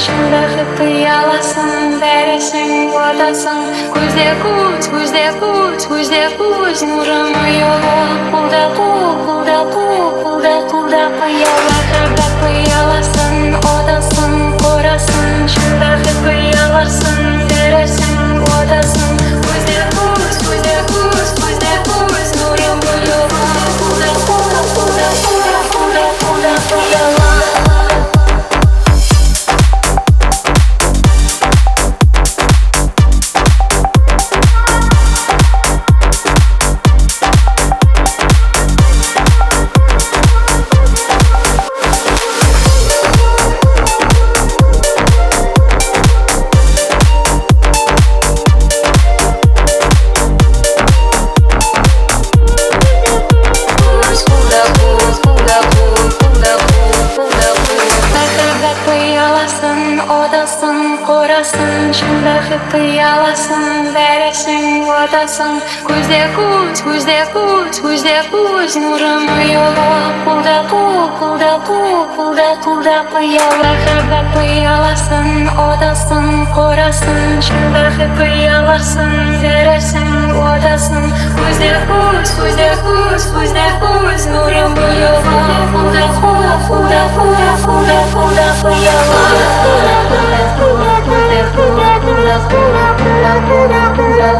шашыңда хытый аласың бәресің атасың көзде көз көзде көз көзде көз нұрым ұялап құлда құл құлда құл құлда құлда қиялатып Odastan porastan shulakh tiyalasan dereshen odastan kuzde kut kuzde kut kuzde kut nuramay ulap daguk ulap daguk ulap daguk ya vrakha daguk ya alasan odastan porastan shulakh tiyalasan dereshen odastan kuzde kut kuzde kut kuzde kut nuramay ulap daguk ulap daguk ulap daguk ya vrakha daguk ya alasan odastan porastan Pula, pula, pula, pula,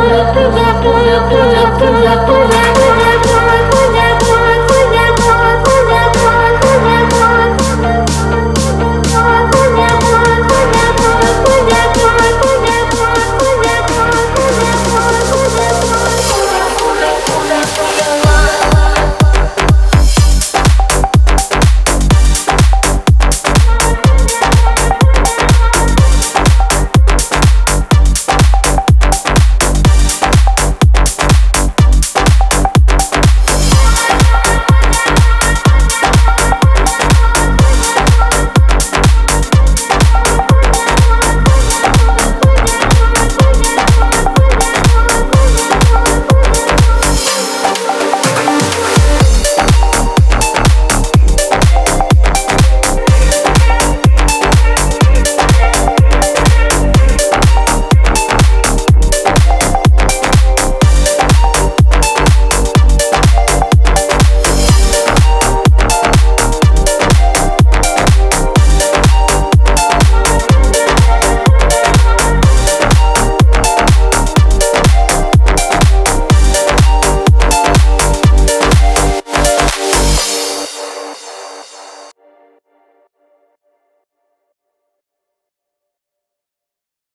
pula, pula, pula, pula, pula.